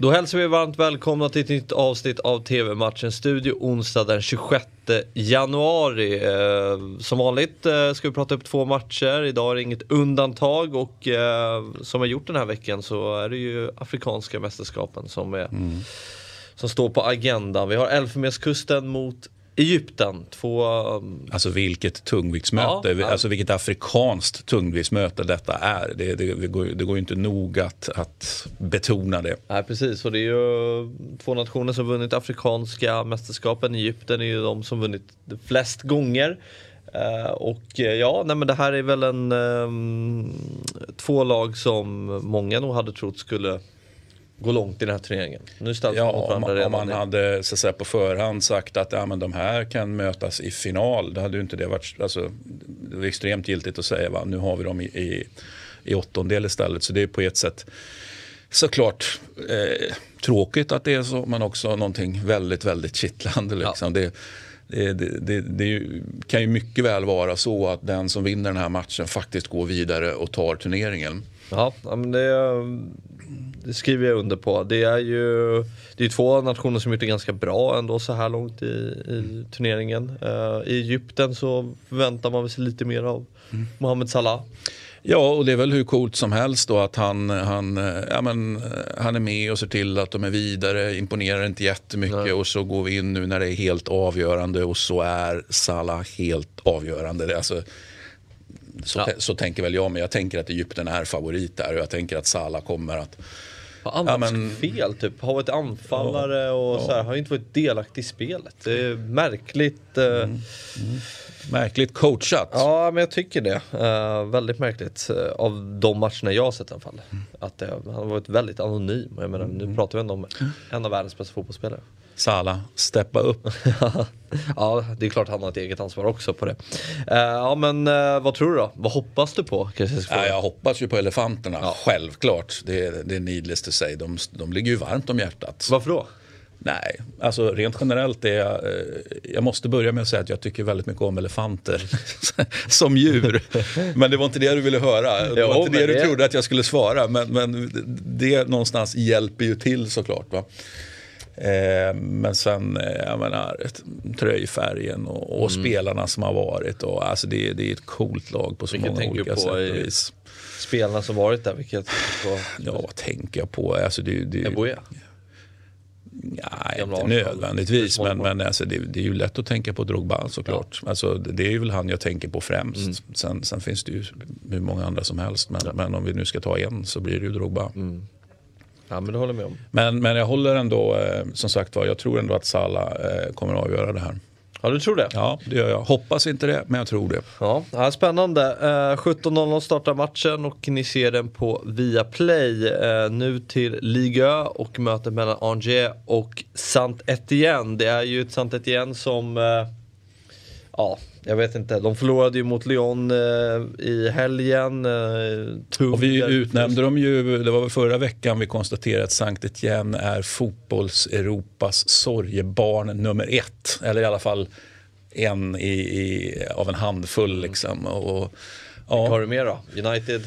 Då hälsar vi varmt välkomna till ett nytt avsnitt av TV-matchen Studio onsdag den 26 januari. Eh, som vanligt eh, ska vi prata upp två matcher. Idag är det inget undantag och eh, som vi gjort den här veckan så är det ju Afrikanska mästerskapen som, är, mm. som står på agendan. Vi har Elfenbenskusten mot Egypten. Två... Um, alltså vilket tungviktsmöte, ja, alltså vilket afrikanskt tungviktsmöte detta är. Det, det, det, går, det går ju inte nog att, att betona det. Nej precis, och det är ju två nationer som vunnit afrikanska mästerskapen. Egypten är ju de som vunnit flest gånger. Uh, och ja, nej men det här är väl en um, två lag som många nog hade trott skulle gå långt i den här turneringen. Nu ja, om, om man hade så säga, på förhand sagt att ja, men de här kan mötas i final. Då hade ju inte det varit alltså, det var extremt giltigt att säga va? nu har vi dem i, i, i åttondel istället. Så det är på ett sätt såklart eh, tråkigt att det är så men också någonting väldigt, väldigt kittlande. Liksom. Ja. Det, det, det, det, kan ju mycket väl vara så att den som vinner den här matchen faktiskt går vidare och tar turneringen. Ja, men det, det skriver jag under på. Det är ju det är två nationer som gjort det ganska bra ändå så här långt i, i turneringen. Uh, I Egypten så förväntar man sig lite mer av mm. Mohamed Salah. Ja, och det är väl hur coolt som helst då att han, han, ja, men, han är med och ser till att de är vidare, imponerar inte jättemycket Nej. och så går vi in nu när det är helt avgörande och så är Salah helt avgörande. Det, alltså, så, ja. så tänker väl jag, men jag tänker att Egypten är favorit där och jag tänker att Salah kommer att har ja, men... fel typ, har varit anfallare ja, och så här, har inte varit delaktig i spelet. Det är märkligt. Eh... Mm. Mm. Märkligt coachat. Ja, men jag tycker det. Uh, väldigt märkligt. Uh, av de matcherna jag har sett i alla fall. Mm. Att det, han har varit väldigt anonym. Jag menar, Nu mm. pratar vi ändå om en av världens bästa fotbollsspelare. Sala, steppa upp. ja, det är klart han har ett eget ansvar också på det. Uh, ja, men uh, vad tror du då? Vad hoppas du på? Ja, jag hoppas ju på elefanterna, ja. självklart. Det är, det är needless to say. De, de ligger ju varmt om hjärtat. Varför då? Nej, alltså rent generellt är jag, eh, jag måste börja med att säga att jag tycker väldigt mycket om elefanter som djur. Men det var inte det du ville höra. Det var jo, inte det du det... trodde att jag skulle svara. Men, men det någonstans hjälper ju till såklart. Va? Eh, men sen, eh, jag menar, tröjfärgen och, och mm. spelarna som har varit. Och, alltså det, det är ett coolt lag på så vilket många olika sätt och vis. Spelarna som varit där, vilket? På... Ja, vad tänker jag på? Alltså det, det, Eboja? Ja, inte nödvändigtvis, men, men alltså, det, det, är ju lätt att tänka på Drogba såklart. Ja. Alltså, det är väl han jag tänker på främst. Mm. Sen, sen, finns det ju hur många andra som helst. Men, ja. men om vi nu ska ta en så blir det ju Drogba. Mm. Ja, men det håller med om. Men, men jag håller ändå, eh, som sagt var, jag tror ändå att Salah eh, kommer att avgöra det här. Ja, du tror det? Ja, det gör jag. Hoppas inte det, men jag tror det. Ja, ja Spännande. Eh, 17.00 startar matchen och ni ser den på Viaplay. Eh, nu till Ligue och mötet mellan Angers och Saint-Étienne. Det är ju ett Saint-Étienne som eh, ja, jag vet inte, de förlorade ju mot Lyon eh, i helgen. Eh, och vi utnämnde dem ju, det var väl förra veckan vi konstaterade att Sankt Etienne är fotbolls-Europas sorgebarn nummer ett. Eller i alla fall en i, i av en handfull. Mm. Liksom. Och, ja. Vilka har du mer då? United?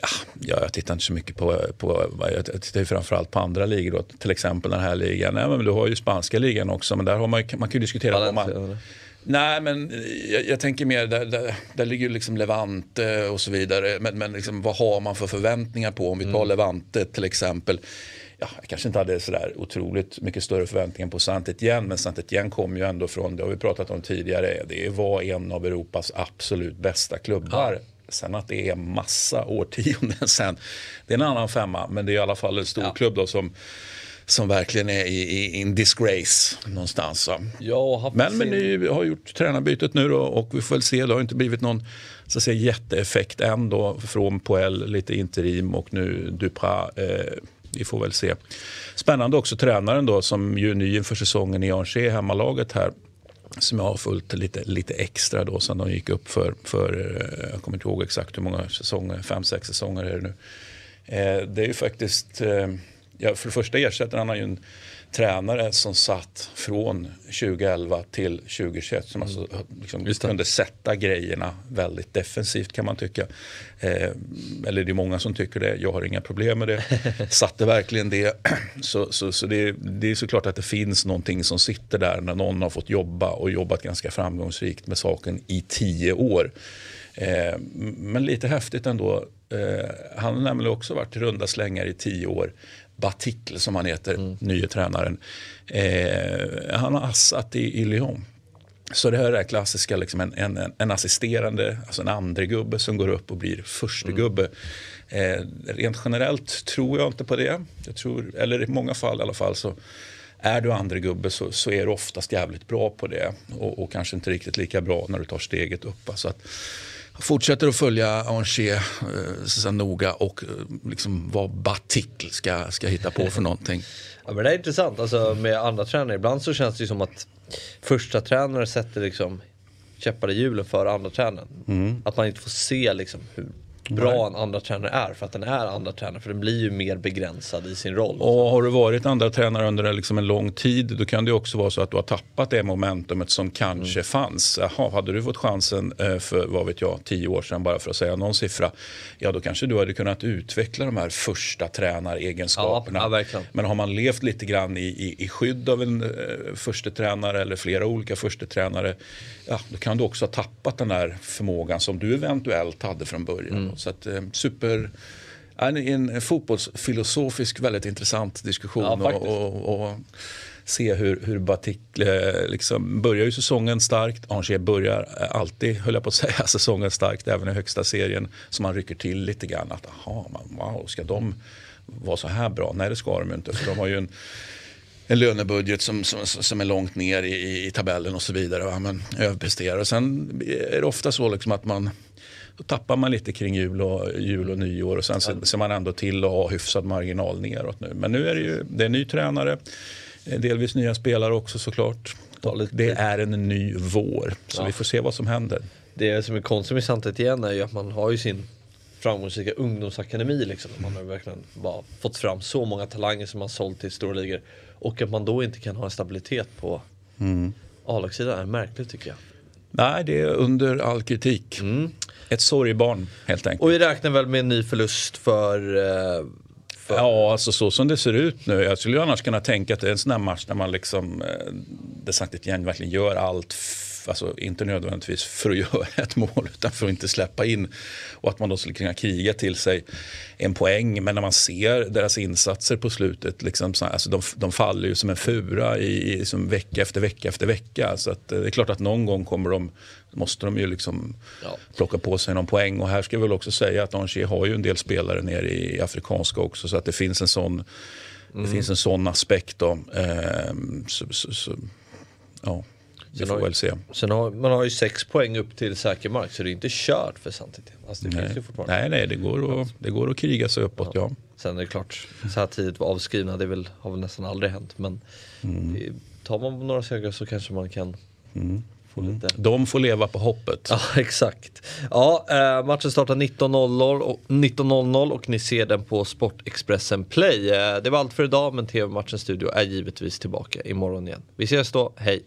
Ja, jag tittar inte så mycket på, på jag tittar framförallt på andra ligor. Då. Till exempel den här ligan. Nej, men du har ju spanska ligan också, men där har man, man kan ju diskutera Valencia, vad man... Nej, men jag, jag, tänker mer, där, där, där ligger liksom Levante och så vidare. Men, men liksom, vad har man för förväntningar på? Om vi tar mm. Levante till exempel. Ja, jag kanske inte hade sådär otroligt mycket större förväntningar på saint Etienne. Men saint Etienne kom ju ändå från, det har vi pratat om tidigare, det var en av Europas absolut bästa klubbar. Ja. Sen att det är massa årtionden sen, det är en annan femma. Men det är i alla fall en stor ja. klubb då som som verkligen är i, i in disgrace någonstans. Så. Ja, men, men ni har gjort tränarbytet nu då, och vi får väl se. Det har inte blivit någon så att säga, jätteeffekt än då från Poel, lite interim och nu Dupra. Eh, vi får väl se. Spännande också tränaren då som ju är ny inför säsongen i Angers, hemmalaget här som jag har följt lite, lite extra då sen de gick upp för, för eh, jag kommer inte ihåg exakt hur många säsonger, fem, sex säsonger är det nu. Eh, det är ju faktiskt eh, ja, för det första ersätter han ju en tränare som satt från 2011 till 2021 som alltså mm. liksom kunde sätta grejerna väldigt defensivt kan man tycka. Eh, eller det är många som tycker det, jag har inga problem med det. Satte verkligen det. Så, så, så det, det, är såklart att det finns någonting som sitter där när någon har fått jobba och jobbat ganska framgångsrikt med saken i tio år. Eh, men lite häftigt ändå. Eh, han har nämligen också varit runda slängar i tio år. Batikl som han heter, mm. nye tränaren. Eh, han har assat i, i Lyon. Så det här är det klassiska, liksom en, en, en assisterande, alltså en andre gubbe som går upp och blir första mm. gubbe. Eh, rent generellt tror jag inte på det. Jag tror, eller i många fall i alla fall så är du andre gubbe så, så är du oftast jävligt bra på det. Och, och, kanske inte riktigt lika bra när du tar steget upp. Så att, fortsätter att följa Angers eh, noga och eh, liksom vad Batikl ska, ska hitta på för någonting. ja, men det är intressant alltså, med andra tränare. Ibland så känns det som att första tränare sätter liksom käppar i hjulen för andra tränaren. Mm. Att man inte får se liksom hur bra en andra tränare är för att den är andra tränare för den blir ju mer begränsad i sin roll. Och har du varit andra tränare under liksom en lång tid då kan det också vara så att du har tappat det momentumet som kanske mm. fanns. Jaha, hade du fått chansen eh, för vad vet jag, tio år sedan bara för att säga någon siffra. Ja då kanske du hade kunnat utveckla de här första tränaregenskaperna. Ja, ja, Men har man levt lite grann i, i, i skydd av en eh, första tränare eller flera olika första tränare ja, då kan du också ha tappat den där förmågan som du eventuellt hade från början. Mm. Så att, eh, super... En, en fotbollsfilosofisk väldigt intressant diskussion. Ja, och, och, och, se hur, hur Batik eh, liksom, börjar ju säsongen starkt. Angers börjar alltid, höll jag på att säga, säsongen starkt även i högsta serien. Så man rycker till lite grann. Att, aha, man, wow, ska de vara så här bra? Nej, det ska de ju inte. För de har ju en en lönebudget som, som, som är långt ner i, i tabellen och så vidare. Va? Men överpresterar. Och sen är det ofta så liksom att man då tappar man lite kring jul och, jul och nyår och sen ser, ser man ändå till att ha hyfsad marginal neråt nu. Men nu är det ju det är en ny tränare, eh, delvis nya spelare också såklart. Och det är en ny vår, så ja. vi får se vad som händer. Det som är konstigt med Santet igen är ju att man har ju sin framgångsrika ungdomsakademi. Liksom. Man har verkligen bara fått fram så många talanger som man sålt till stora ligor. Och att man då inte kan ha en stabilitet på mm. A-lagssidan är märkligt tycker jag. Nej, det är under all kritik. Mm. Ett sorgbarn helt enkelt. Och vi räknar väl med en ny förlust för eh, för... Ja, alltså så som det ser ut nu. Jag skulle annars kunna tänka att det är en sån här match där man liksom, eh, det sagt ett gäng verkligen gör allt alltså inte nödvändigtvis för att göra ett mål utan för att inte släppa in. Och att man då skulle kunna kriga till sig en poäng. Men när man ser deras insatser på slutet, liksom, alltså de, de faller ju som en fura i, som vecka efter vecka efter vecka. Så att, eh, det är klart att någon gång kommer de, måste de ju liksom ja. plocka på sig någon poäng. Och här ska jag väl också säga att Angers har ju en del spelare nere i afrikanska också. Så att det finns en sån, mm. det finns en sån aspekt. Då. Eh, så, så, så, ja. Vi får väl se. Sen har, man har ju sex poäng upp till säker mark så det är inte kört för Santit. Alltså nej. nej, nej, det går, att, det går att kriga sig uppåt ja. ja. Sen är det klart, så här tidigt avskrivna, det väl, har väl nästan aldrig hänt. Men mm. tar man några segrar så kanske man kan mm. få mm. lite... De får leva på hoppet. Ja, exakt. Ja, eh, matchen startar 19.00 och, 19 och ni ser den på Sportexpressen Play. Eh, det var allt för idag, men TV-matchens studio är givetvis tillbaka imorgon igen. Vi ses då, hej!